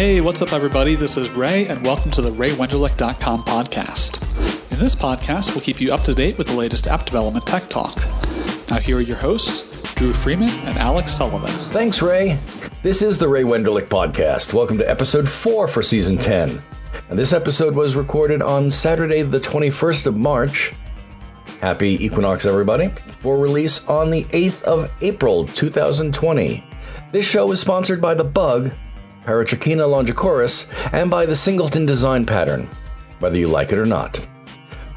Hey, what's up, everybody? This is Ray, and welcome to the RayWenderlich.com podcast. In this podcast, we'll keep you up to date with the latest app development tech talk. Now, here are your hosts, Drew Freeman and Alex Sullivan. Thanks, Ray. This is the Ray Wenderlich podcast. Welcome to episode four for season 10. And this episode was recorded on Saturday, the 21st of March. Happy equinox, everybody. For release on the 8th of April, 2020. This show is sponsored by The Bug, Paratrechina longicornis, and by the Singleton Design Pattern, whether you like it or not.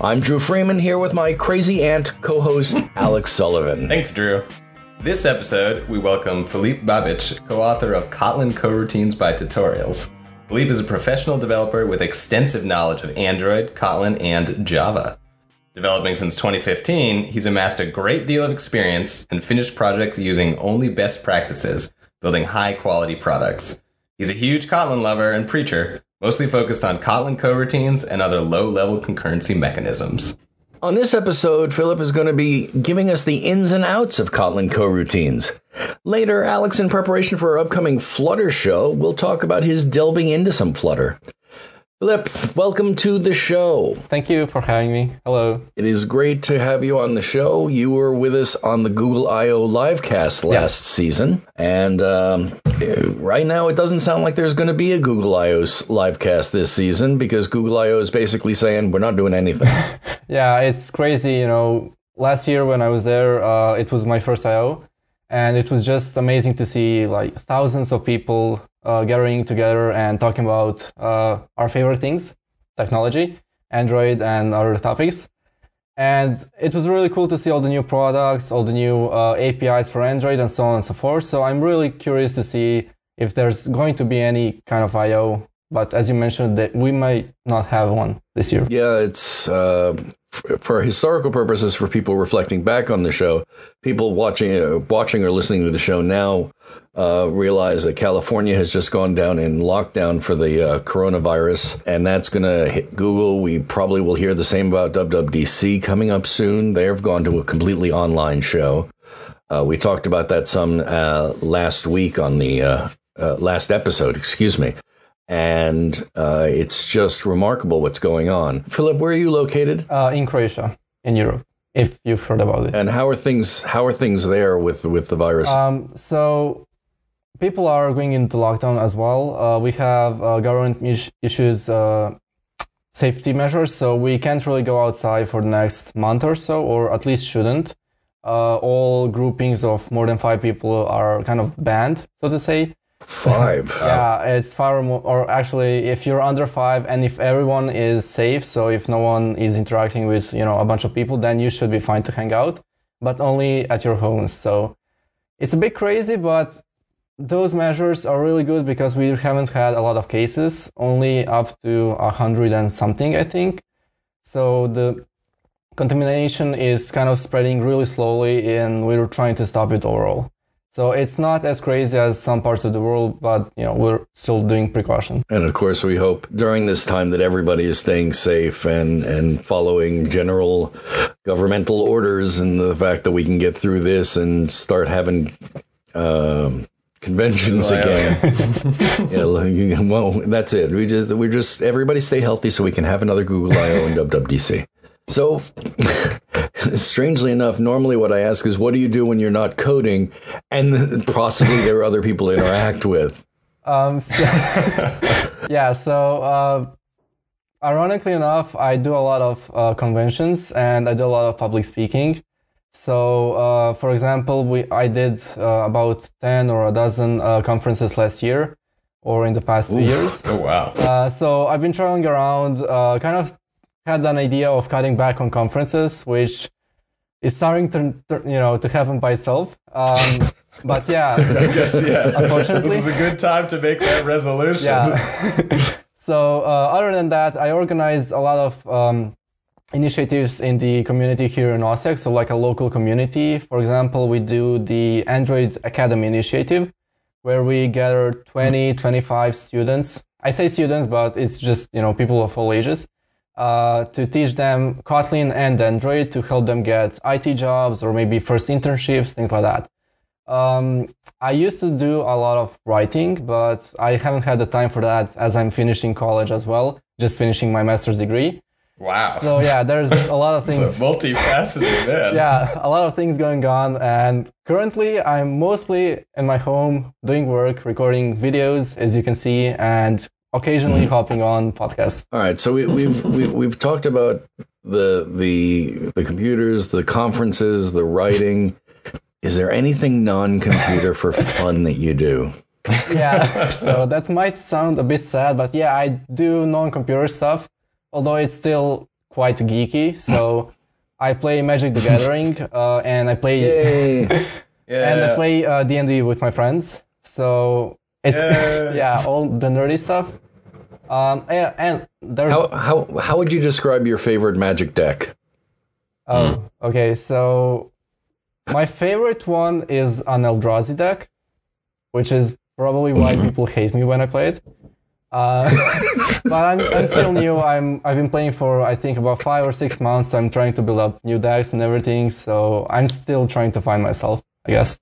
I'm Drew Freeman here with my crazy aunt co host, Alex Sullivan. Thanks, Drew. This episode, we welcome Filip Babić, co author of Kotlin Coroutines by Tutorials. Philippe is a professional developer with extensive knowledge of Android, Kotlin, and Java. Developing since 2015, he's amassed a great deal of experience and finished projects using only best practices, building high quality products. He's a huge Kotlin lover and preacher, mostly focused on Kotlin coroutines and other low level concurrency mechanisms. On this episode, Filip is going to be giving us the ins and outs of Kotlin coroutines. Later, Alex, in preparation for our upcoming Flutter show, will talk about his delving into some Flutter. Filip, welcome to the show. Thank you for having me. Hello. It is great to have you on the show. You were with us on the Google I/O livecast last yeah. season, and um, right now it doesn't sound like there's going to be a Google I/O livecast this season because Google I/O is basically saying we're not doing anything. yeah, it's crazy. You know, last year when I was there, uh, it was my first I/O, and it was just amazing to see like thousands of people uh, gathering together and talking about uh, our favorite things, technology, Android, and other topics. And it was really cool to see all the new products, all the new uh, APIs for Android, and so on and so forth. So I'm really curious to see if there's going to be any kind of I/O. But as you mentioned, that we might not have one this year. Yeah, it's uh, for historical purposes for people reflecting back on the show. People watching, uh, watching or listening to the show now uh, realize that California has just gone down in lockdown for the uh, coronavirus, and that's going to hit Google. We probably will hear the same about WWDC coming up soon. They've gone to a completely online show. Uh, we talked about that some uh, last week on the uh, last episode, excuse me. And it's just remarkable what's going on. Filip, where are you located? in Croatia, in Europe if you've heard about it. And how are things? How are things there with with the virus? Um, so people are going into lockdown as well. Uh, we have uh, government is- issues uh, safety measures, so we can't really go outside for the next month or so, or at least shouldn't. Uh, all groupings of more than five people are kind of banned, so to say. Five. yeah, it's far more, or actually, if you're under five and if everyone is safe, so if no one is interacting with you know a bunch of people, then you should be fine to hang out, but only at your homes. So it's a bit crazy, but those measures are really good because we haven't had a lot of cases, only up to a hundred and something, I think. So the contamination is kind of spreading really slowly, and we're trying to stop it overall. So it's not as crazy as some parts of the world, but you know we're still doing precaution. And of course, we hope during this time that everybody is staying safe and and following general governmental orders, and the fact that we can get through this and start having. Um, conventions oh, again. yeah, well, that's it. We just we just everybody stay healthy so we can have another Google I/O and WWDC. So, strangely enough, normally what I ask is, "What do you do when you're not coding?" And possibly there are other people to interact with. Um, so, yeah. So, uh, ironically enough, I do a lot of uh, conventions and I do a lot of public speaking. So, uh, for example, we I did uh, about ten or a dozen uh, conferences last year, or in the past two years. Oh wow! Uh, so I've been traveling around, uh, kind of had an idea of cutting back on conferences, which is starting to, you know to happen by itself. Um, but yeah, I guess yeah. Unfortunately, this is a good time to make that resolution. Yeah. so uh, other than that, I organize a lot of um, initiatives in the community here in Osijek, so like a local community. For example, we do the Android Academy initiative, where we gather 20, 25 students. I say students, but it's just, you know, people of all ages, uh, to teach them Kotlin and Android to help them get IT jobs or maybe first internships, things like that. Um, I used to do a lot of writing, but I haven't had the time for that as I'm finishing college as well, just finishing my master's degree. Wow. So yeah, there's a lot of It's things. a multifaceted man. Yeah, a lot of things going on, and currently I'm mostly in my home doing work, recording videos, as you can see, and occasionally hopping on podcasts. All right, so we, we've we, we've talked about the the the computers, the conferences, the writing. Is there anything non-computer for fun that you do? yeah, so that might sound a bit sad, but yeah, I do non-computer stuff, although it's still quite geeky. So I play Magic the Gathering, uh, and I play Yeah. and I play uh, D&D with my friends. So it's Yeah. yeah, all the nerdy stuff. Um, yeah, and there's How how how would you describe your favorite Magic deck? oh okay, so my favorite one is an Eldrazi deck, which is probably why people hate me when I play it. Uh, but I'm, I'm still new. I'm I've been playing for I think about five or six months. I'm trying to build up new decks and everything. So I'm still trying to find myself, I guess.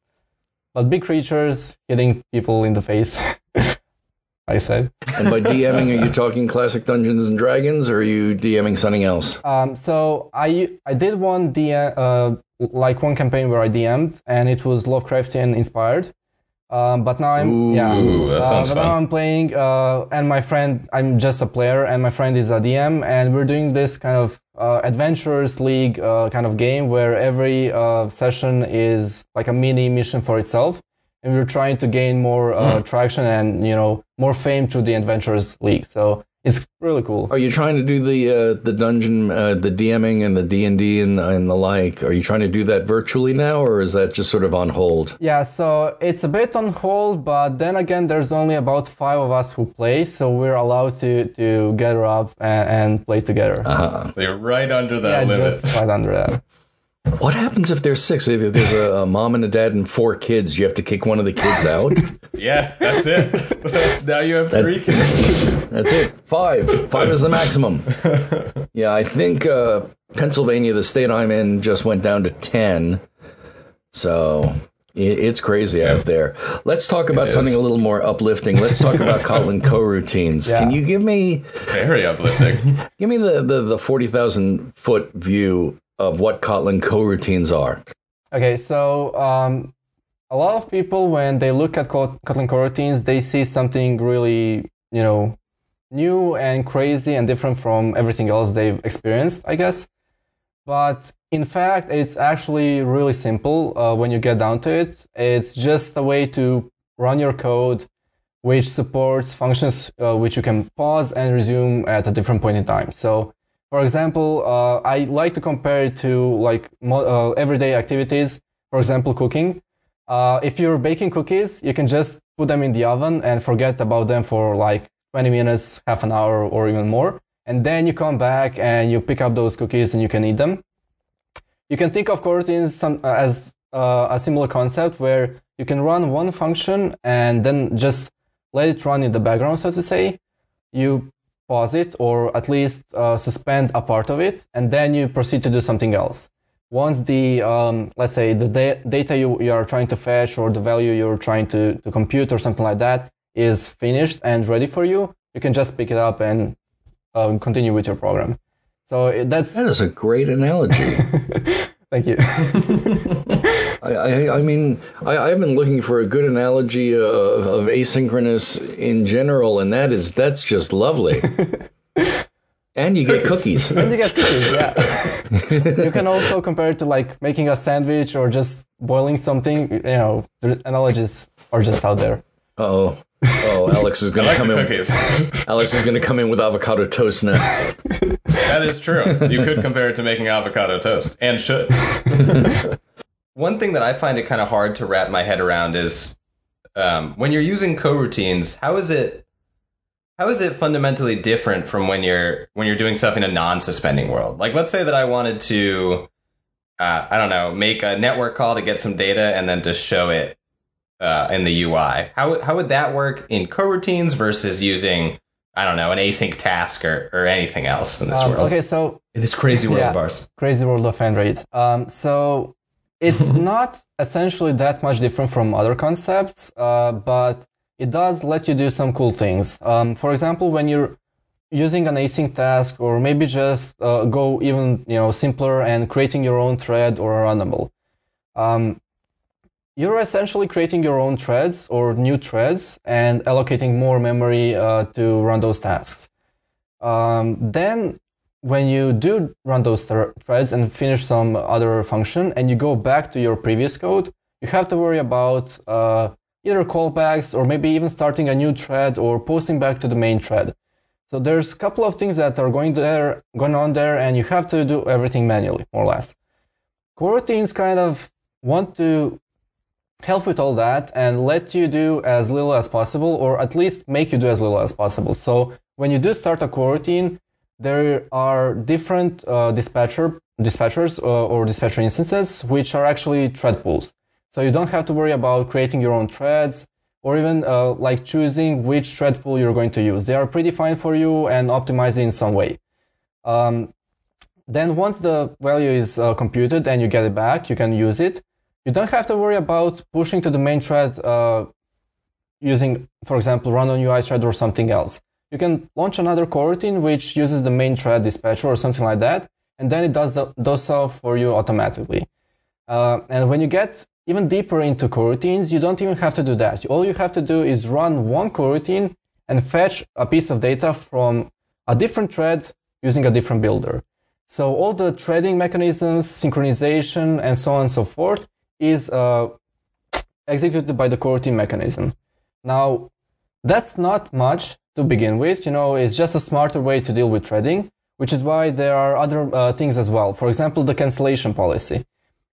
But big creatures hitting people in the face, I said. And by DMing, are you talking classic Dungeons and Dragons, or are you DMing something else? Um, so I I did one DM uh, like one campaign where I DM'd and it was Lovecraftian inspired. Um, but now I'm yeah. Ooh, that Uh, but fun. now I'm playing uh, and my friend I'm just a player and my friend is a DM and we're doing this kind of uh, adventurers league uh, kind of game where every uh, session is like a mini mission for itself and we're trying to gain more uh, Hmm. traction and you know more fame through the adventurers league. So it's really cool. Are you trying to do the uh, the dungeon, uh, the DMing, and the D and D and and the like? Are you trying to do that virtually now, or is that just sort of on hold? Yeah, so it's a bit on hold, but then again, there's only about five of us who play, so we're allowed to to gather up and, and play together. Uh-huh. So you're right under yeah, that limit. just right under that. What happens if there's six? If if there's a, a mom and a dad and four kids, you have to kick one of the kids out. Yeah, that's it. That's, now you have three kids. That's it. Five. Five is the maximum. Yeah, I think uh, Pennsylvania, the state I'm in, just went down to ten. So it, it's crazy out there. Let's talk about something a little more uplifting. Let's talk about Kotlin coroutines. Yeah. Can you give me Very uplifting. give me the the, the forty thousand foot view of what Kotlin coroutines are? Okay, so um, a lot of people, when they look at Kot- Kotlin coroutines, they see something really, you know, new and crazy and different from everything else they've experienced, I guess. But in fact, it's actually really simple uh, when you get down to it. It's just a way to run your code which supports functions uh, which you can pause and resume at a different point in time. So, for example, uh, I like to compare it to like uh, everyday activities. For example, cooking. Uh, if you're baking cookies, you can just put them in the oven and forget about them for like 20 minutes, half an hour, or even more. And then you come back and you pick up those cookies and you can eat them. You can think of coroutines some, uh, as uh, a similar concept where you can run one function and then just let it run in the background, so to say. You pause it or at least uh, suspend a part of it, and then you proceed to do something else. Once the, um, let's say, the da- data you, you are trying to fetch or the value you're trying to, to compute or something like that is finished and ready for you, you can just pick it up and um, continue with your program. So that's That is a great analogy. thank you. I, I, I mean, I, I've been looking for a good analogy uh, of, of asynchronous in general, and that is that's just lovely. and you get cookies. and you get cookies, yeah. you can also compare it to like making a sandwich or just boiling something. You know, the analogies are just out there. Oh, oh, Alex is gonna like come the in. cookies. Alex is going to come in with avocado toast now. That is true. You could compare it to making avocado toast, and should. One thing that I find it kind of hard to wrap my head around is um, when you're using coroutines. How is it? How is it fundamentally different from when you're when you're doing stuff in a non-suspending world? Like, let's say that I wanted to, uh, I don't know, make a network call to get some data and then to show it uh, in the UI. How how would that work in coroutines versus using I don't know an async task or, or anything else in this Um, world? okay, so In this crazy world Yeah. of ours. crazy world of Android. Um, so it's not essentially that much different from other concepts, uh, but it does let you do some cool things. Um, for example, when you're using an async task, or maybe just uh, go even you know simpler and creating your own thread or a runnable. Um, you're essentially creating your own threads or new threads and allocating more memory uh, to run those tasks. Um, then when you do run those th- threads and finish some other function and you go back to your previous code, you have to worry about uh, either callbacks or maybe even starting a new thread or posting back to the main thread. So there's a couple of things that are going there, going on there, and you have to do everything manually, more or less. Coroutines kind of want to help with all that and let you do as little as possible, or at least make you do as little as possible. So when you do start a coroutine, there are different uh, dispatcher dispatchers uh, or dispatcher instances which are actually thread pools. So you don't have to worry about creating your own threads or even uh, like choosing which thread pool you're going to use. They are predefined for you and optimized in some way. Um, then once the value is uh, computed and you get it back, you can use it. You don't have to worry about pushing to the main thread uh, using, for example, run on UI thread or something else you can launch another coroutine which uses the main thread dispatcher or something like that, and then it does, the, does so for you automatically. Uh, and when you get even deeper into coroutines, you don't even have to do that. All you have to do is run one coroutine and fetch a piece of data from a different thread using a different builder. So all the threading mechanisms, synchronization, and so on and so forth is uh, executed by the coroutine mechanism. Now, that's not much to begin with. You know, it's just a smarter way to deal with threading, which is why there are other uh, things as well. For example, the cancellation policy.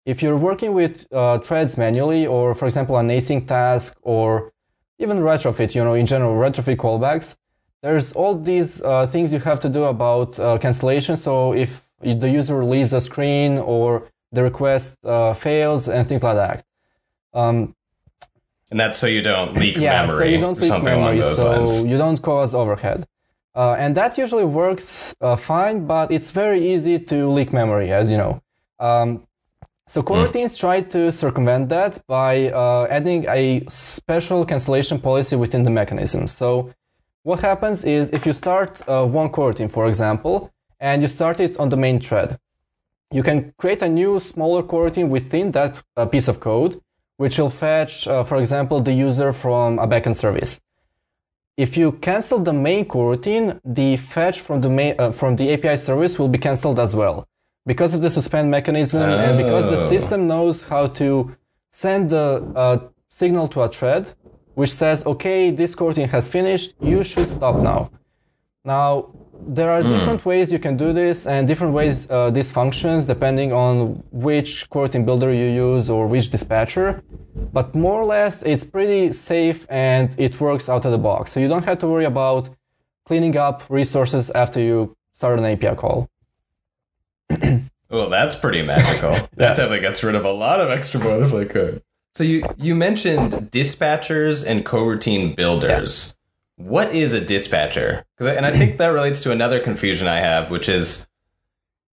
If you're working with uh, threads manually, or for example, an async task, or even retrofit, you know, in general, retrofit callbacks, there's all these uh, things you have to do about uh, cancellation. So if the user leaves a screen or the request uh, fails and things like that. Um, and that's so you don't leak yeah, memory. so you don't leak memory, so lines. you don't cause overhead. Uh, and that usually works uh, fine, but it's very easy to leak memory, as you know. Um, so hmm. coroutines mm. try to circumvent that by uh, adding a special cancellation policy within the mechanism. So what happens is if you start uh, one coroutine, for example, and you start it on the main thread, you can create a new smaller coroutine within that uh, piece of code which will fetch, uh, for example, the user from a backend service. If you cancel the main coroutine, the fetch from the main, uh, from the API service will be canceled as well. Because of the suspend mechanism oh. and because the oh. system knows how to send the uh, signal to a thread, which says, okay, this coroutine has finished, you should stop now. Now, there are mm. different ways you can do this and different ways uh, this functions depending on which coroutine builder you use or which dispatcher. But more or less, it's pretty safe and it works out of the box. So you don't have to worry about cleaning up resources after you start an API call. well, that's pretty magical. yeah. That definitely gets rid of a lot of extra boilerplate code. So you, you mentioned dispatchers and coroutine builders. Yeah what is a dispatcher? Because and I think that relates to another confusion I have, which is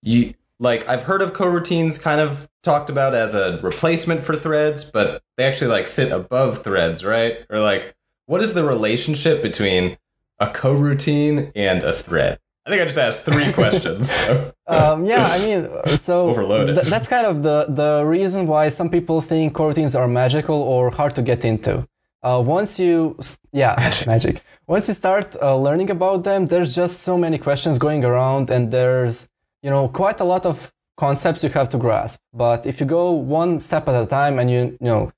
you like I've heard of coroutines kind of talked about as a replacement for threads, but they actually like sit above threads, right? Or like what is the relationship between a coroutine and a thread? I think I just asked three questions. So. um, yeah, I mean, so th- that's kind of the the reason why some people think coroutines are magical or hard to get into. Uh, once you, yeah, magic. magic. Once you start uh, learning about them, there's just so many questions going around, and there's, you know, quite a lot of concepts you have to grasp. But if you go one step at a time and you, you know,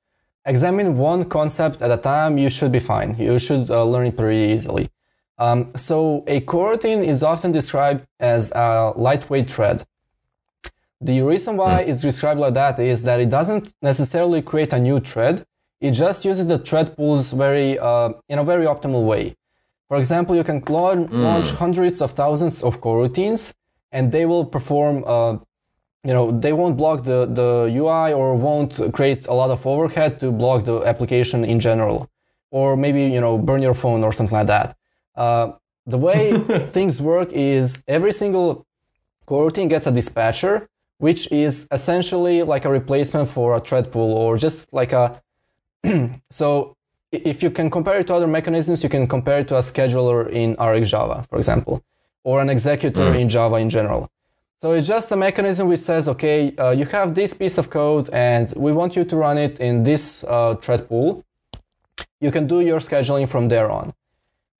examine one concept at a time, you should be fine. You should uh, learn it pretty easily. Um, so a coroutine is often described as a lightweight thread. The reason why hmm. it's described like that is that it doesn't necessarily create a new thread it just uses the thread pools very uh, in a very optimal way. For example, you can launch, mm. launch hundreds of thousands of coroutines, and they will perform. Uh, you know, they won't block the, the UI or won't create a lot of overhead to block the application in general, or maybe you know burn your phone or something like that. Uh, the way things work is every single coroutine gets a dispatcher, which is essentially like a replacement for a thread pool or just like a. so if you can compare it to other mechanisms, you can compare it to a scheduler in RxJava, for example, or an executor in Java in general. So it's just a mechanism which says, okay, uh, you have this piece of code and we want you to run it in this uh, thread pool. You can do your scheduling from there on.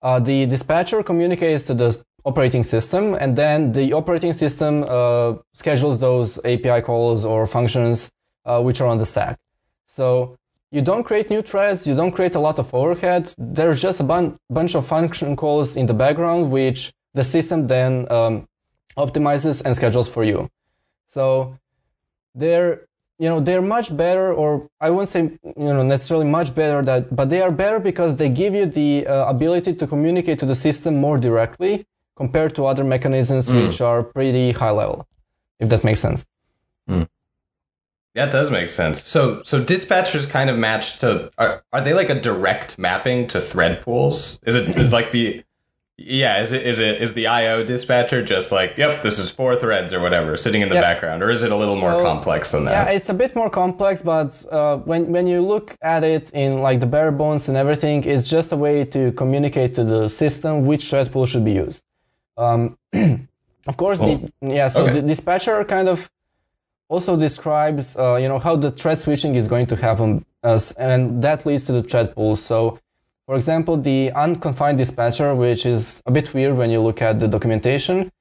Uh, the dispatcher communicates to the operating system and then the operating system uh, schedules those API calls or functions uh, which are on the stack. So you don't create new threads, you don't create a lot of overhead. There's just a bun- bunch of function calls in the background which the system then um, optimizes and schedules for you. So they're you know they're much better or i won't say you know necessarily much better that but they are better because they give you the uh, ability to communicate to the system more directly compared to other mechanisms Mm. which are pretty high level if that makes sense That does make sense. So, so dispatchers kind of match to are, are they like a direct mapping to thread pools? Is it is like the yeah, is it is it is the IO dispatcher just like, yep, this is four threads or whatever sitting in the Yeah. background or is it a little more complex than that? yeah it's a bit more complex but uh, when, when you look at it in like the bare bones and everything it's just a way to communicate to the system which thread pool should be used um, of course the, yeah so Okay. the dispatcher kind of also describes uh, you know how the thread switching is going to happen as, and that leads to the thread pool. So for example the unconfined dispatcher which is a bit weird when you look at the documentation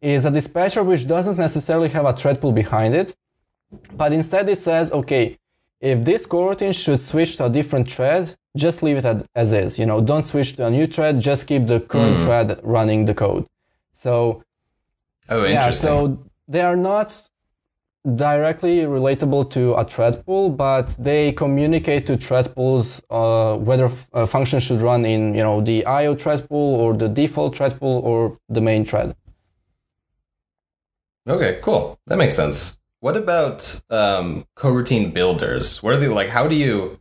is a dispatcher which doesn't necessarily have a thread pool behind it but instead it says okay if this coroutine should switch to a different thread just leave it as is. You know don't switch to a new thread just keep the current thread running the code. So oh, yeah, so they are not directly relatable to a thread pool, but they communicate to thread pools uh, whether a function should run in you know the IO thread pool or the default thread pool or the main thread. Okay, cool. That makes sense. What about um, coroutine builders? What are they like? How do you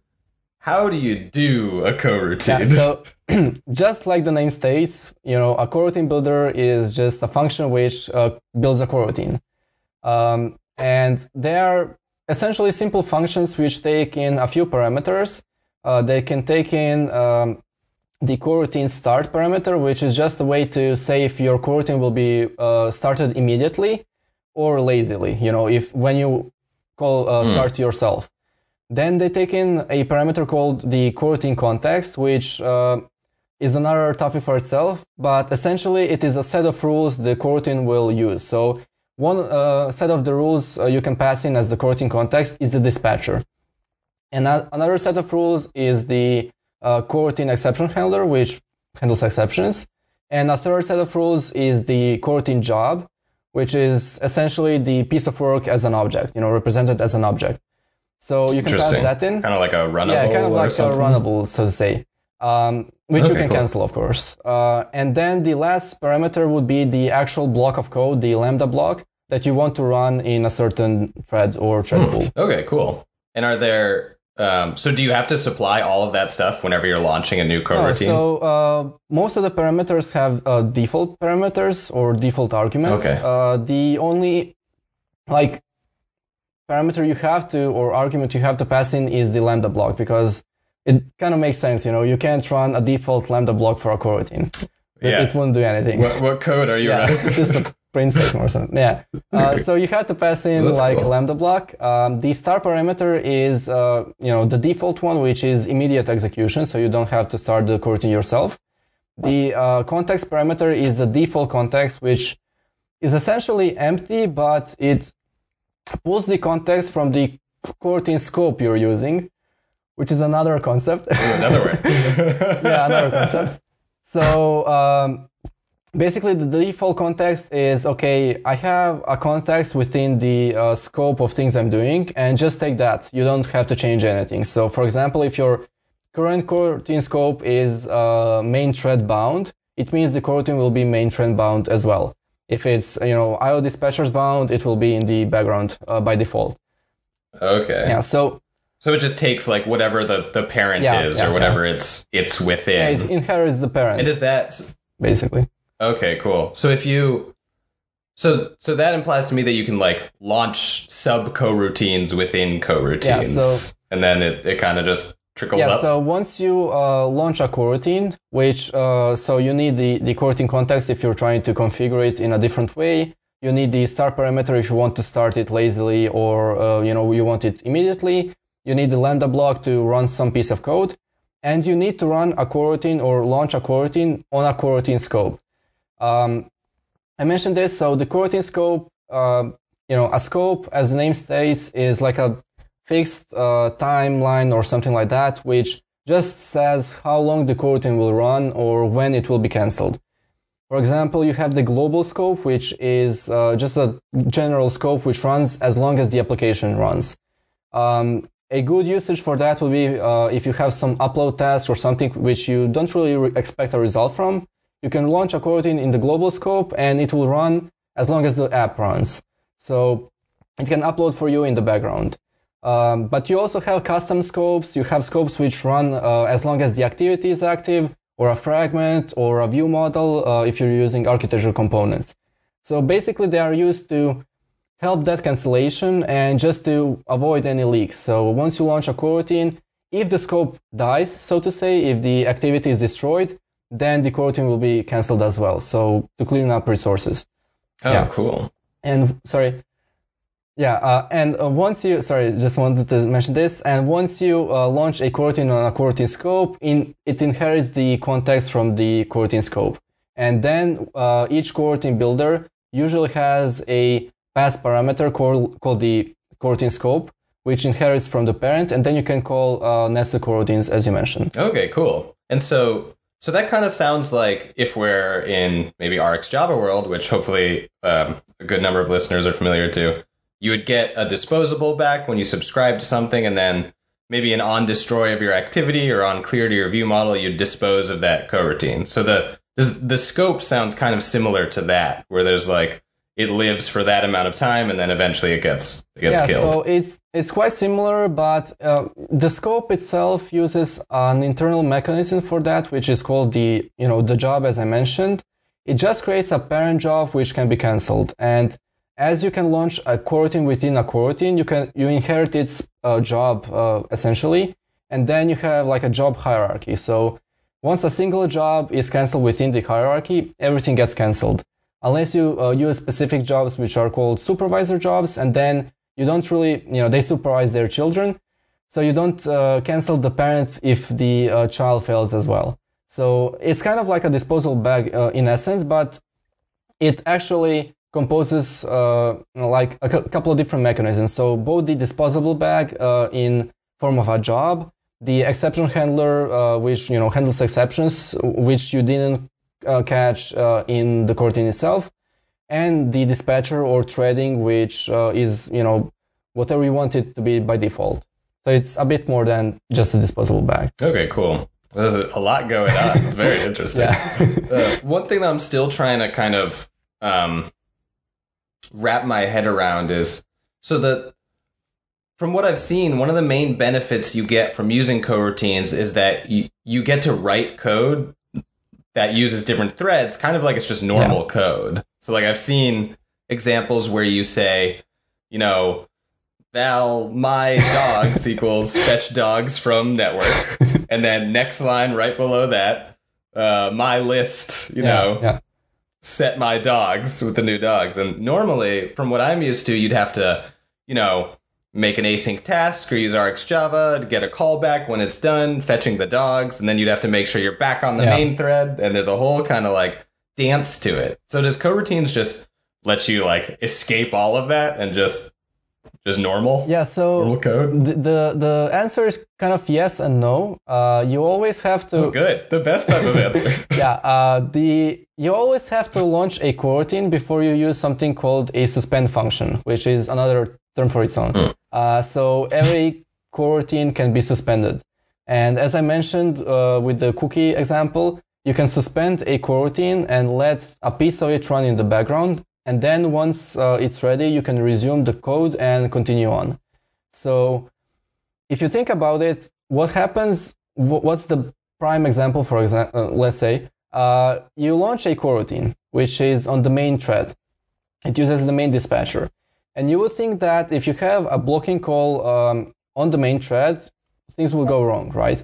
how do you do a coroutine? Yeah, so just like the name states, you know, a coroutine builder is just a function which uh, builds a coroutine. Um, and they are essentially simple functions which take in a few parameters. Uh, they can take in um, the coroutine start parameter, which is just a way to say if your coroutine will be uh, started immediately or lazily. You know, if when you call uh, start yourself. Then they take in a parameter called the coroutine context, which uh, is another topic for itself. But essentially, it is a set of rules the coroutine will use. So one uh, set of the rules uh, you can pass in as the coroutine context is the dispatcher. And another set of rules is the uh, coroutine exception handler, which handles exceptions. And a third set of rules is the coroutine job, which is essentially the piece of work as an object, you know, represented as an object. So you can pass that in. kind of like a runnable Yeah, kind of like a runnable, so to say, um, which you can cool. cancel, of course. Uh, and then the last parameter would be the actual block of code, the lambda block that you want to run in a certain thread or thread pool. Okay, cool. And are there um, so do you have to supply all of that stuff whenever you're launching a new coroutine? so uh, most of the parameters have uh, default parameters or default arguments. Okay. Uh, the only like parameter you have to or argument you have to pass in is the lambda block because it kind of makes sense. You know, you can't run a default lambda block for a coroutine. It, Yeah. it wouldn't do anything. what, what code are you yeah, running? just a print statement or something. Yeah. Uh, so you have to pass in That's like cool. a lambda block. Um, the star parameter is uh, you know the default one, which is immediate execution, so you don't have to start the coroutine yourself. The uh, context parameter is the default context, which is essentially empty, but it pulls the context from the coroutine scope you're using, which is another concept. Another way. yeah, another concept. So um, basically, the default context is okay. I have a context within the uh, scope of things I'm doing, and just take that. You don't have to change anything. So, for example, if your current coroutine scope is uh, main thread bound, it means the coroutine will be main thread bound as well. If it's you know IO dispatchers bound, it will be in the background uh, by default. okay. Yeah. So So it just takes like whatever the, the parent Yeah, is yeah, or whatever it's it's within. yeah, it inherits the parent and is that basically. okay? Cool. So if you So so that implies to me that you can like launch sub coroutines within coroutines. Yeah, so- and then it, it kind of just trickles Yeah, up. so once you uh, launch a coroutine, which uh, so you need the, the coroutine context if you're trying to configure it in a different way. You need the start parameter if you want to start it lazily or uh, you know you want it immediately. You need the lambda block to run some piece of code, and you need to run a coroutine or launch a coroutine on a coroutine scope. Um, I mentioned this, so the coroutine scope, uh, you know, a scope, as the name states, is like a fixed uh, timeline or something like that, which just says how long the coroutine will run or when it will be cancelled. For example, you have the global scope, which is uh, just a general scope which runs as long as the application runs. Um, a good usage for that would be uh, if you have some upload task or something which you don't really re- expect a result from, you can launch a coroutine in the global scope and it will run as long as the app runs. So it can upload for you in the background. Um, but you also have custom scopes. You have scopes which run uh, as long as the activity is active, or a fragment, or a view model uh, if you're using architecture components. So basically, they are used to help that cancellation and just to avoid any leaks. So once you launch a coroutine, if the scope dies, so to say, if the activity is destroyed, then the coroutine will be cancelled as well. So to clean up resources. oh, yeah. cool. And sorry, yeah, uh, and uh, once you sorry, just wanted to mention this. And once you uh, launch a coroutine on a coroutine scope, in it inherits the context from the coroutine scope, and then uh, each coroutine builder usually has a pass parameter called called the coroutine scope, which inherits from the parent, and then you can call uh, nested coroutines as you mentioned. Okay, cool. And so so that kind of sounds like if we're in maybe RX Java world, which hopefully um, a good number of listeners are familiar to, you would get a disposable back when you subscribe to something, and then maybe an on destroy of your activity or on clear to your view model, you'd dispose of that coroutine. So the the scope sounds kind of similar to that, where there's like it lives for that amount of time, and then eventually it gets it gets yeah, killed. so it's it's quite similar, but uh, the scope itself uses an internal mechanism for that, which is called the you know the job, as I mentioned. It just creates a parent job which can be cancelled, and as you can launch a coroutine within a coroutine, you can you inherit its uh, job uh, essentially, and then you have like a job hierarchy. So once a single job is cancelled within the hierarchy, everything gets cancelled unless you uh, use specific jobs which are called supervisor jobs and then you don't really you know they supervise their children. So you don't uh, cancel the parents if the uh, child fails as well. So it's kind of like a disposable bag uh, in essence but it actually composes uh, like a cou- couple of different mechanisms. So both the disposable bag uh, in form of a job the exception handler which you know handles exceptions which you didn't catch uh, in the coroutine itself, and the dispatcher or threading, which uh, is you know whatever you want it to be by default. So it's a bit more than just a disposable bag. Okay, cool. There's a, a lot going on. It's very interesting. uh, one thing that I'm still trying to kind of um, wrap my head around is so that from what I've seen, one of the main benefits you get from using coroutines is that you, you get to write code that uses different threads, kind of like it's just normal code. So, like, I've seen examples where you say, you know, val my dogs equals fetch dogs from network, and then next line right below that, uh, my list, you know, yeah. set my dogs with the new dogs. And normally, from what I'm used to, you'd have to, you know, make an async task or use RxJava to get a callback when it's done, fetching the dogs, and then you'd have to make sure you're back on the Yeah. main thread. And there's a whole kind of like dance to it. So does coroutines just let you like escape all of that and just just normal Yeah. So normal code? the, the the answer is kind of yes and no. Uh, you always have to. Oh, good, the best type of answer. yeah, uh, the you always have to launch a coroutine before you use something called a suspend function, which is another term for its own. Uh, so every coroutine can be suspended, and as I mentioned uh, with the cookie example, you can suspend a coroutine and let a piece of it run in the background, and then once uh, it's ready, you can resume the code and continue on. So if you think about it, what happens? What's the prime example? For example, uh, let's say uh, you launch a coroutine which is on the main thread, It uses the main dispatcher. And you would think that if you have a blocking call um, on the main thread, things will go wrong, right?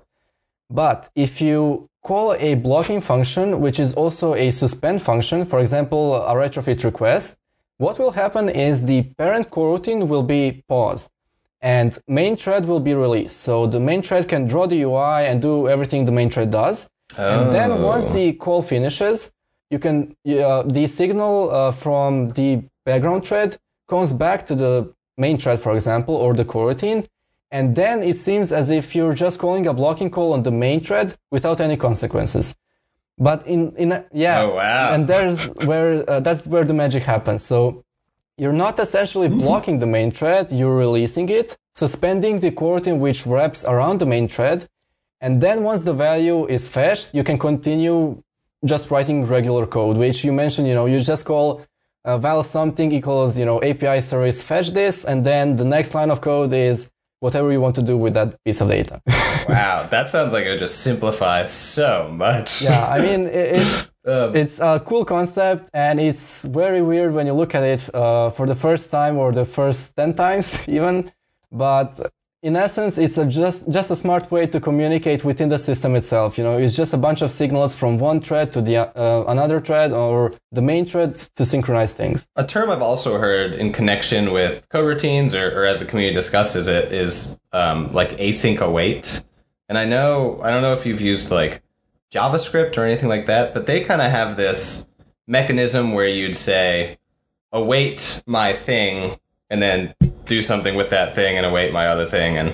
But if you call a blocking function, which is also a suspend function, for example, a retrofit request, what will happen is the parent coroutine will be paused and main thread will be released. So the main thread can draw the UI and do everything the main thread does. Oh. And then once the call finishes, you can uh, the signal uh, from the background thread comes back to the main thread, for example, or the coroutine, and then it seems as if you're just calling a blocking call on the main thread without any consequences. But in in a, yeah, oh, wow. and there's where uh, that's where the magic happens. So you're not essentially mm-hmm. blocking the main thread, you're releasing it, suspending the coroutine which wraps around the main thread, and then once the value is fetched, you can continue just writing regular code, which you mentioned, you know, you just call uh, val something equals, you know, API service fetch this, and then the next line of code is whatever you want to do with that piece of data. wow, that sounds like it just simplifies so much. yeah, I mean, it, it um, it's a cool concept, and it's very weird when you look at it uh, for the first time or the first ten times even. But in essence, it's a just just a smart way to communicate within the system itself. You know, it's just a bunch of signals from one thread to the uh, another thread or the main thread to synchronize things. A term I've also heard in connection with coroutines, or, or as the community discusses it, is um, like async await. And I know I don't know if you've used like JavaScript or anything like that, but they kind of have this mechanism where you'd say await my thing and then do something with that thing and await my other thing and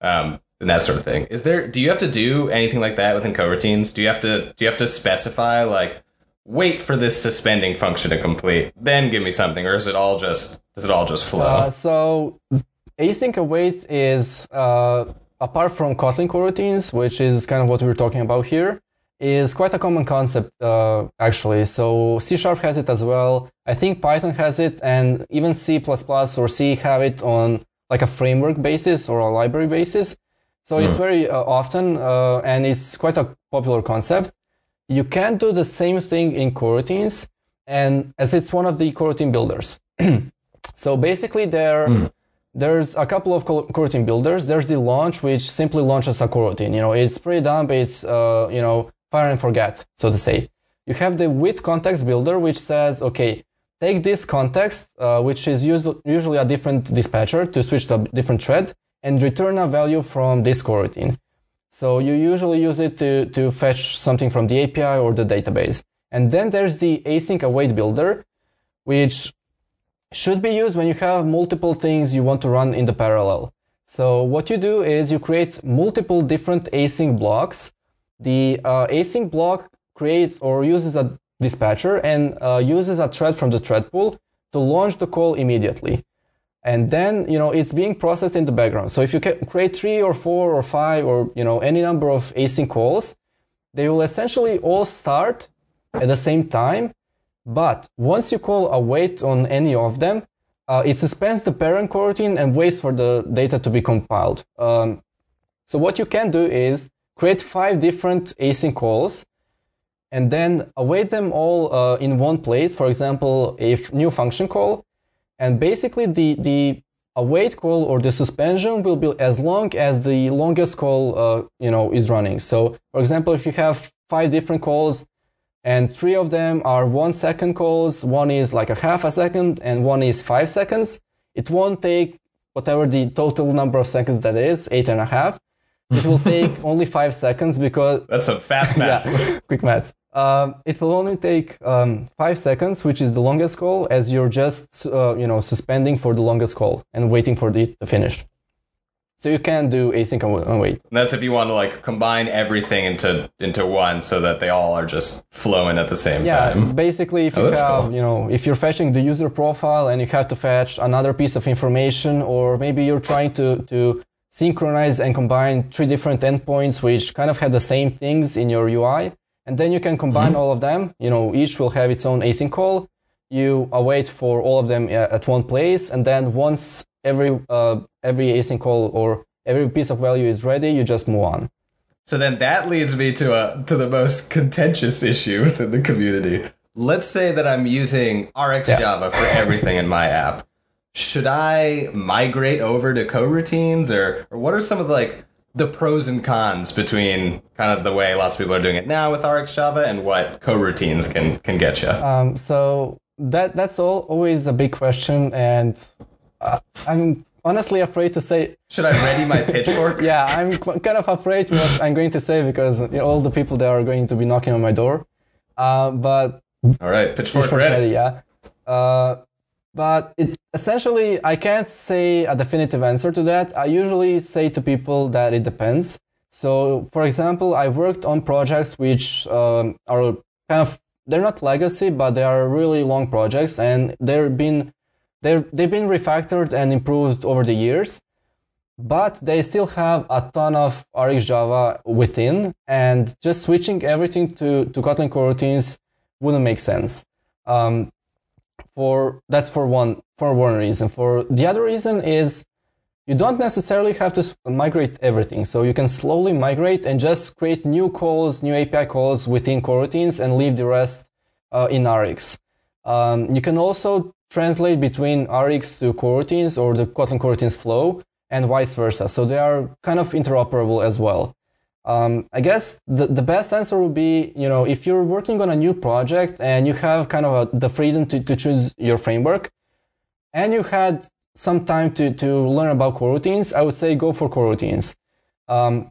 um, and that sort of thing. Is there do you have to do anything like that within coroutines? Do you have to do you have to specify like wait for this suspending function to complete, then give me something, or is it all just does it all just flow? Uh, so async await is uh, apart from Kotlin coroutines, which is kind of what we're talking about here, is quite a common concept uh, actually. So C Sharp has it as well. I think Python has it, and even C++ or C have it on like a framework basis or a library basis. So mm. it's hmm. very uh, often, uh, and it's quite a popular concept. You can do the same thing in coroutines, and as it's one of the coroutine builders. so basically, there. Mm. There's a couple of coroutine builders. There's the launch, which simply launches a coroutine. You know, it's pretty dumb. It's uh, you know fire and forget, so to say. You have the with context builder, which says, okay, take this context, uh, which is usually a different dispatcher to switch to a different thread and return a value from this coroutine. So you usually use it to, to fetch something from the API or the database. And then there's the async await builder, which should be used when you have multiple things you want to run in the parallel. So what you do is you create multiple different async blocks the uh, async block creates or uses a dispatcher and uh, uses a thread from the thread pool to launch the call immediately. And then, you know, it's being processed in the background. So if you can create three or four or five or, you know, any number of async calls, they will essentially all start at the same time. But once you call await on any of them, uh, it suspends the parent coroutine and waits for the data to be compiled. Um, so what you can do is create five different async calls and then await them all uh, in one place. For example, a new function call. And basically the, the await call or the suspension will be as long as the longest call, uh, you know, is running. So for example, if you have five different calls and three of them are one second calls, one is like a half a second and one is five seconds, it won't take whatever the total number of seconds that is, eight and a half it will take only five seconds because that's a fast math. yeah, quick math. Um, it will only take um, five seconds, which is the longest call, as you're just uh, you know suspending for the longest call and waiting for it to finish. So you can do async and wait. And that's if you want to like combine everything into into one, so that they all are just flowing at the same yeah, time. Yeah, basically, if oh, you have cool. you know if you're fetching the user profile and you have to fetch another piece of information, or maybe you're trying to to synchronize and combine three different endpoints which kind of have the same things in your UI. And then you can combine mm-hmm. all of them. You know, each will have its own async call. You await for all of them uh, at one place. And then once every, uh, every async call or every piece of value is ready, you just move on. So then that leads me to a, to the most contentious issue within the community. let's say that I'm using RX Yeah. For everything in my app. Should I migrate over to coroutines or, or what are some of the, like the pros and cons between kind of the way lots of people are doing it now with RX Java and what coroutines can can get you? Um, so that that's all, always a big question, and uh, I'm honestly afraid to say. Should I ready my pitchfork? Yeah, I'm kind of afraid what I'm going to say because you know, all the people that are going to be knocking on my door. Uh, but All right, pitchfork, Pitchfork ready. ready, yeah. Uh, but it essentially, I can't say a definitive answer to that. I usually say to people that it depends. So, for example, I worked on projects which um, are kind of they're not legacy, but they are really long projects, and they've been they're, they've been refactored and improved over the years. But they still have a ton of RX Java within, and just switching everything to, to Kotlin coroutines wouldn't make sense. Um, for that's for one for one reason. For the other reason is you don't necessarily have to migrate everything. So you can slowly migrate and just create new calls, new API calls within coroutines and leave the rest uh, in RX. Um, you can also translate between RX to coroutines or the Kotlin coroutines flow and vice versa. So they are kind of interoperable as well. Um, I guess the, the best answer would be, you know, if you're working on a new project and you have kind of a, the freedom to, to choose your framework and you had some time to, to learn about coroutines, I would say go for coroutines. Um,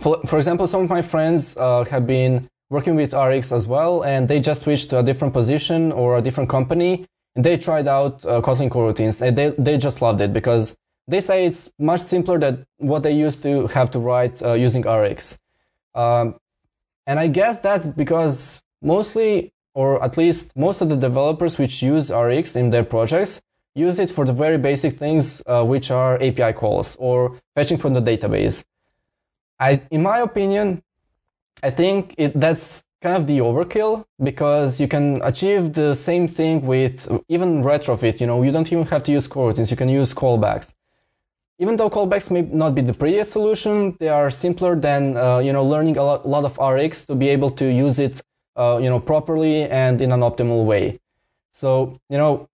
for, for example, some of my friends uh, have been working with RX as well, and they just switched to a different position or a different company, and they tried out uh, Kotlin coroutines, and they, they just loved it because they say it's much simpler than what they used to have to write uh, using RX. Um, and I guess that's because mostly, or at least most of the developers which use RX in their projects use it for the very basic things, uh, which are API calls or fetching from the database. I, in my opinion, I think it, that's kind of the overkill because you can achieve the same thing with even retrofit. You know, you don't even have to use coroutines; you can use callbacks. Even though callbacks may not be the prettiest solution, they are simpler than uh, you know learning a lot, of RX to be able to use it, uh, you know, properly and in an optimal way. So you know,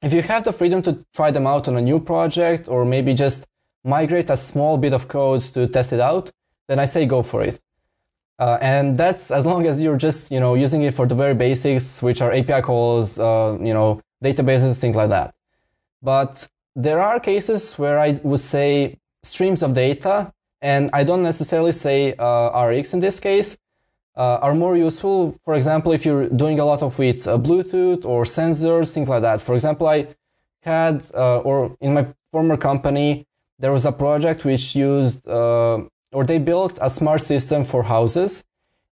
if you have the freedom to try them out on a new project or maybe just migrate a small bit of code to test it out, then I say go for it. Uh, and that's as long as you're just you know using it for the very basics, which are API calls, uh, you know, databases, things like that. But there are cases where I would say streams of data, and I don't necessarily say uh, RX in this case, uh, are more useful. For example, if you're doing a lot of with uh, Bluetooth or sensors, things like that. For example, I had, uh, or in my former company, there was a project which used, uh, or they built a smart system for houses,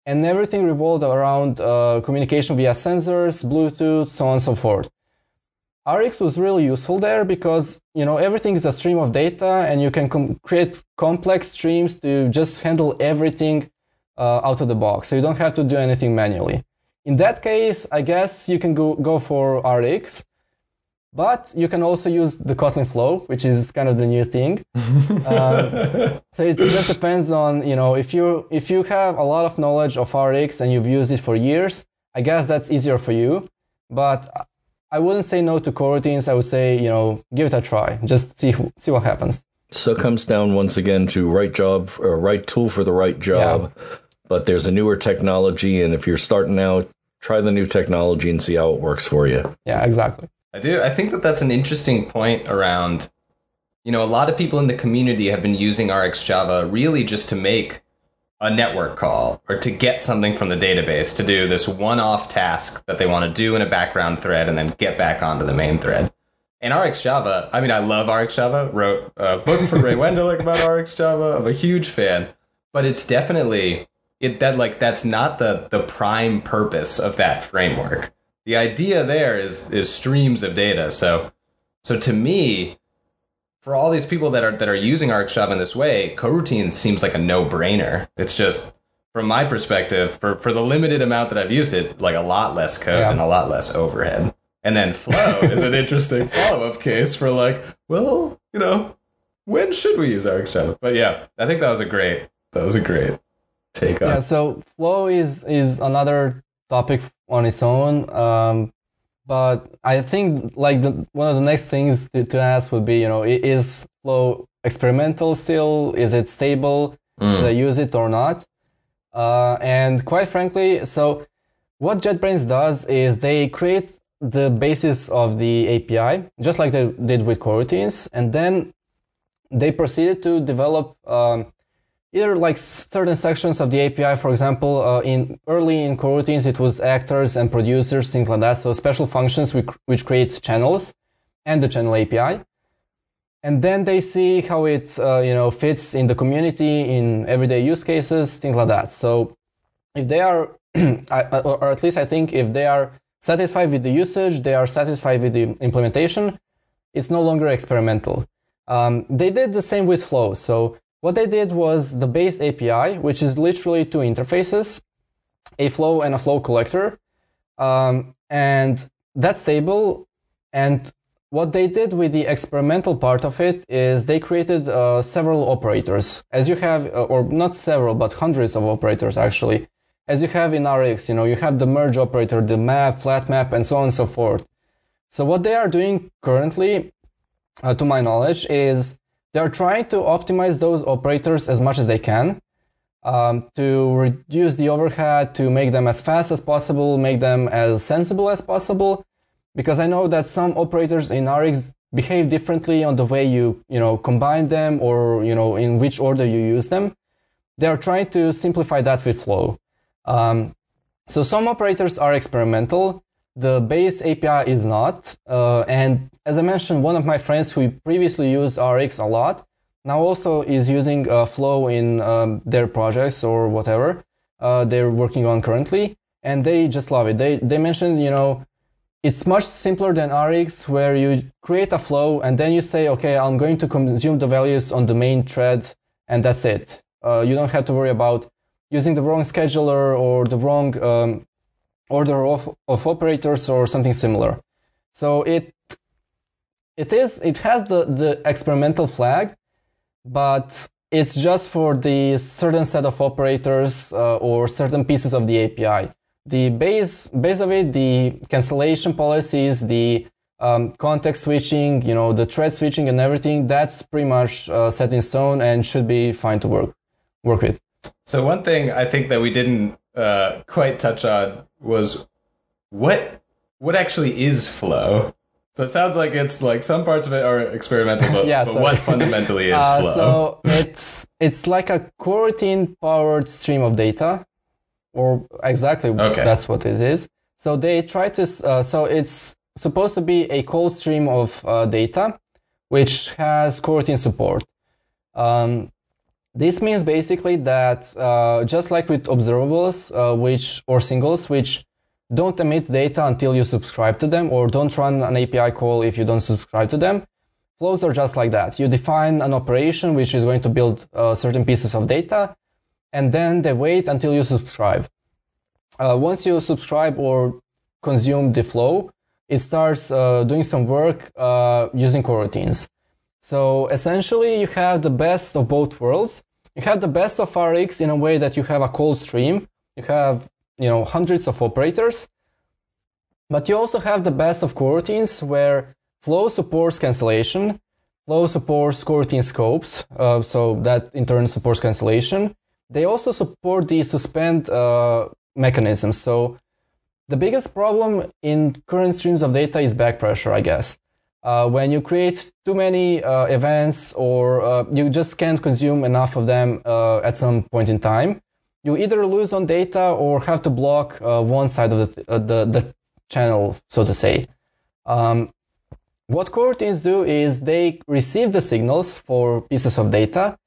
and everything revolved around uh, communication via sensors, Bluetooth, so on and so forth. RX was really useful there because you know everything is a stream of data, and you can com- create complex streams to just handle everything uh, out of the box. So you don't have to do anything manually. In that case, I guess you can go, go for RX, but you can also use the Kotlin Flow, which is kind of the new thing. um, so it just depends on you know if you if you have a lot of knowledge of RX and you've used it for years, I guess that's easier for you. But I wouldn't say no to coroutines. I would say you know give it a try. Just see see what happens. So it comes down once again to right job or right tool for the right job. Yeah. But there's a newer technology, and if you're starting out, try the new technology and see how it works for you. Yeah, exactly. I do. I think that that's an interesting point around, you know, a lot of people in the community have been using RX Java really just to make a network call or to get something from the database to do this one off task that they want to do in a background thread and then get back onto the main thread. And RX Java, I mean, I love RX Java, wrote a book for Ray Wenderlich about RX Java. I'm a huge fan, but it's definitely it that like that's not the the prime purpose of that framework. The idea there is is streams of data. So so to me, for all these people that are that are using Java in this way, coroutines seems like a no brainer. It's just from my perspective, for for the limited amount that I've used it, like a lot less code Yeah. and a lot less overhead. And then Flow is an interesting follow up case for like, well, you know, when should we use Java? But yeah, I think that was a great that was a great take on. Yeah, so flow is is another topic on its own. Um, but I think like the, one of the next things to, to ask would be, you know, is Flow experimental still? Is it stable? Mm. Should I use it or not? Uh, and quite frankly, so what JetBrains does is they create the basis of the API, just like they did with coroutines, and then they proceeded to develop um, either like certain sections of the API. For example, uh, in early in coroutines, it was actors and producers, things like that. So special functions which, which create channels and the channel API. And then they see how it uh, you know fits in the community in everyday use cases, things like that. So if they are, or at least I think if they are satisfied with the usage, they are satisfied with the implementation, it's no longer experimental. Um, they did the same with Flow. So what they did was the base API, which is literally two interfaces, a flow and a flow collector. Um, and that's stable. And what they did with the experimental part of it is they created uh, several operators, as you have, uh, or not several, but hundreds of operators actually, as you have in RX. You know, you have the merge operator, the map, flat map, and so on and so forth. So what they are doing currently, uh, to my knowledge, is they're trying to optimize those operators as much as they can um, to reduce the overhead, to make them as fast as possible, make them as sensible as possible. Because I know that some operators in RX behave differently on the way you, you know, combine them or, you know, in which order you use them. They're trying to simplify that with Flow. Um, so some operators are experimental. The base API is not. Uh, and as I mentioned, one of my friends who previously used RX a lot now also is using uh, Flow in um, their projects or whatever uh, they're working on currently, and they just love it. They they mentioned you know it's much simpler than RX where you create a flow and then you say okay I'm going to consume the values on the main thread and that's it. Uh, you don't have to worry about using the wrong scheduler or the wrong um, order of, of operators or something similar. So it it is it has the the experimental flag, but it's just for the certain set of operators uh, or certain pieces of the API. The base base of it, the cancellation policies, the um, context switching, you know, the thread switching and everything, that's pretty much uh, set in stone and should be fine to work work with. So one thing I think that we didn't uh, quite touch on was what what actually is flow. So it sounds like it's like some parts of it are experimental, but, yeah, but what fundamentally is uh, flow? So it's it's like a coroutine powered stream of data, or exactly okay. that's what it is. So they try to uh, so it's supposed to be a cold stream of uh, data, which has coroutine support. Um, this means basically that uh, just like with observables, uh, which or singles, which don't emit data until you subscribe to them, or don't run an API call if you don't subscribe to them. Flows are just like that. You define an operation which is going to build uh, certain pieces of data, and then they wait until you subscribe. Uh, once you subscribe or consume the flow, it starts uh, doing some work uh, using coroutines. So essentially, you have the best of both worlds. You have the best of RX in a way that you have a cold stream. You have, you know, hundreds of operators. But you also have the best of coroutines where Flow supports cancellation. Flow supports coroutine scopes. Uh, so that in turn supports cancellation. They also support the suspend uh, mechanism. So the biggest problem in current streams of data is back pressure, I guess uh, when you create too many uh, events or uh, you just can't consume enough of them uh, at some point in time, you either lose on data or have to block uh, one side of the, uh, the, the, channel, so to say. Um, what coroutines do is they receive the signals for pieces of data,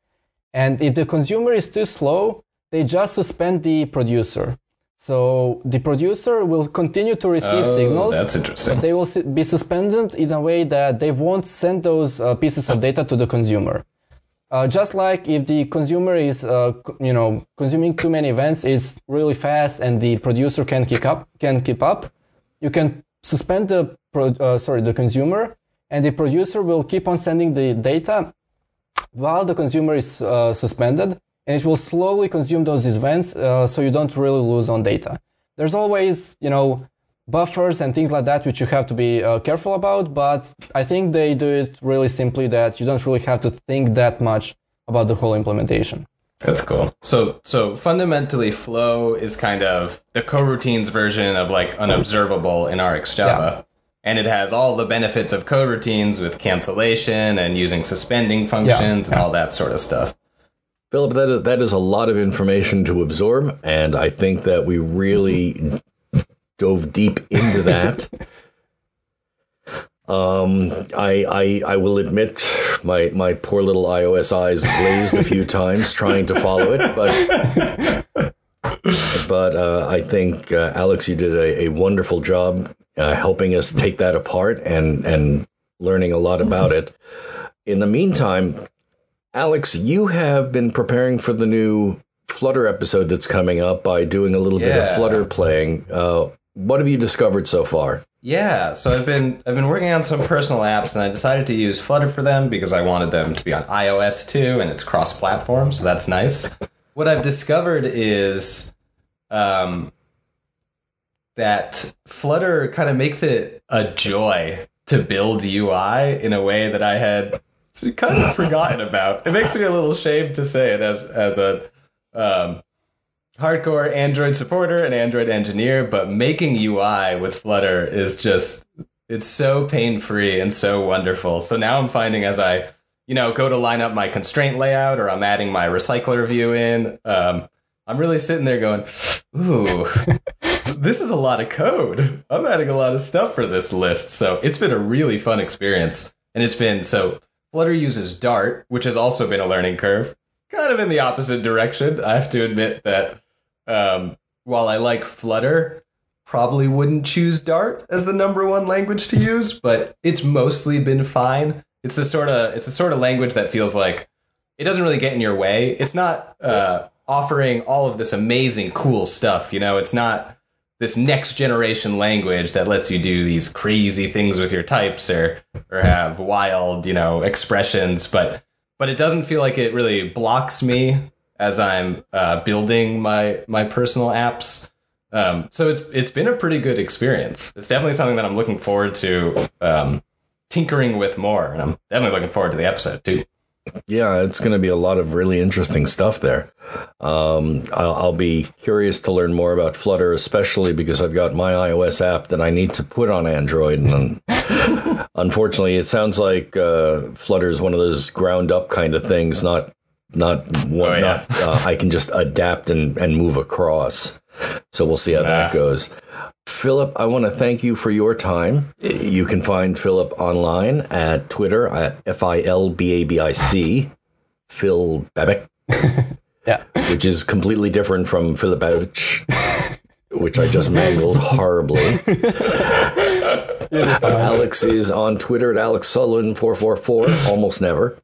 and if the consumer is too slow, they just suspend the producer. So the producer will continue to receive oh, signals. That's interesting. they will be suspended in a way that they won't send those uh, pieces of data to the consumer. Uh, just like if the consumer is, uh, you know, consuming too many events, is really fast, and the producer can keep up, can keep up. You can suspend the pro- uh, sorry the consumer, and the producer will keep on sending the data while the consumer is uh, suspended and it will slowly consume those events uh, so you don't really lose on data. there's always, you know, buffers and things like that which you have to be uh, careful about. But I think they do it really simply that you don't really have to think that much about the whole implementation. That's cool. So so fundamentally flow is kind of the coroutines version of like unobservable in RxJava. Yeah. And it has all the benefits of coroutines with cancellation and using suspending functions yeah. and all that sort of stuff. Filip, that is, that is a lot of information to absorb, and I think that we really dove deep into that. Um, I, I I will admit my my poor little iOS eyes glazed a few times trying to follow it, but but uh, I think uh, Alex, you did a, a wonderful job uh, helping us take that apart and and learning a lot about it. In the meantime, Alex, you have been preparing for the new Flutter episode that's coming up by doing a little yeah. bit of Flutter playing. Uh, what have you discovered so far? Yeah, so I've been I've been working on some personal apps, and I decided to use Flutter for them because I wanted them to be on iOS too, and it's cross-platform, so that's nice. What I've discovered is um, that Flutter kind of makes it a joy to build UI in a way that I had kind of forgotten about. It makes me a little ashamed to say it as as a um, hardcore Android supporter and Android engineer, but making UI with Flutter is just it's so pain free and so wonderful. So now I'm finding as I you know go to line up my constraint layout or I'm adding my recycler view in, um, I'm really sitting there going, ooh. this is a lot of code. I'm adding a lot of stuff for this list. So it's been a really fun experience. And it's been so Flutter uses Dart, which has also been a learning curve, kind of in the opposite direction. I have to admit that um, while I like Flutter, probably wouldn't choose Dart as the number one language to use, but it's mostly been fine. It's the sort of it's the sort of language that feels like it doesn't really get in your way. It's not uh, offering all of this amazing, cool stuff. You know, it's not this next generation language that lets you do these crazy things with your types or or have wild, you know, expressions, but but it doesn't feel like it really blocks me as I'm uh, building my my personal apps. Um, so it's it's been a pretty good experience. It's definitely something that I'm looking forward to um, tinkering with more, and I'm definitely looking forward to the episode too. Yeah, it's going to be a lot of really interesting stuff there. Um, I'll, I'll, be curious to learn more about Flutter, especially because I've got my iOS app that I need to put on Android, and unfortunately, it sounds like uh, Flutter is one of those ground up kind of things, not not one, oh, yeah. not uh, I can just adapt and, and move across. So we'll see how that goes. Filip, I want to thank you for your time. You can find Filip online at Twitter at F I L B A B I C, Phil Babic. yeah. Which is completely different from Philip Babic, which I just mangled horribly. Alex is on Twitter at Alex Sullivan444, almost never.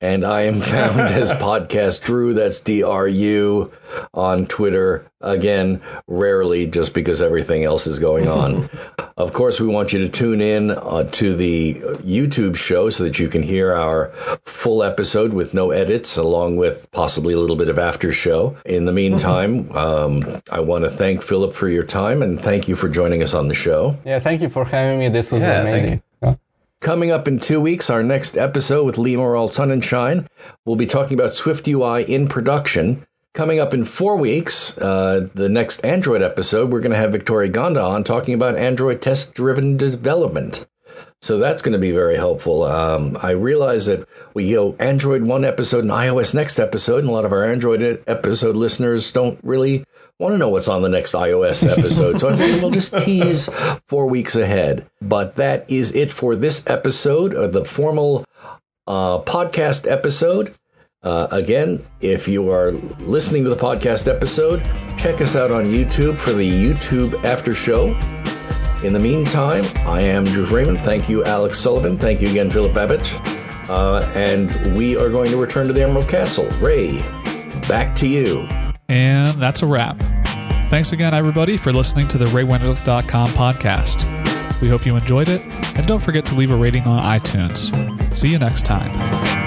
And I am found as Podcast Drew, that's D R U, on Twitter. Again, rarely just because everything else is going on. of course, we want you to tune in uh, to the YouTube show so that you can hear our full episode with no edits, along with possibly a little bit of after show. In the meantime, um, I want to thank Filip for your time and thank you for joining us on the show. Yeah, thank you for having me. This was yeah, amazing. Coming up in two weeks, our next episode with Lee Morrell Sonnenschein, we'll be talking about Swift UI in production. Coming up in four weeks, uh, the next Android episode, we're going to have Victoria Gonda on talking about Android test driven development. So that's going to be very helpful. Um, I realize that we go Android one episode and iOS next episode, and a lot of our Android episode listeners don't really want to know what's on the next iOS episode. so we'll just tease four weeks ahead. But that is it for this episode of the formal uh, podcast episode. Uh, again, if you are listening to the podcast episode, check us out on YouTube for the YouTube after show. In the meantime, I am Drew Freeman. Thank you, Alex Sullivan. Thank you again, Filip Babić. Uh, and we are going to return to the Emerald Castle. Ray, back to you. And that's a wrap. Thanks again, everybody, for listening to the RayWenderlich.com podcast. We hope you enjoyed it, and don't forget to leave a rating on iTunes. See you next time.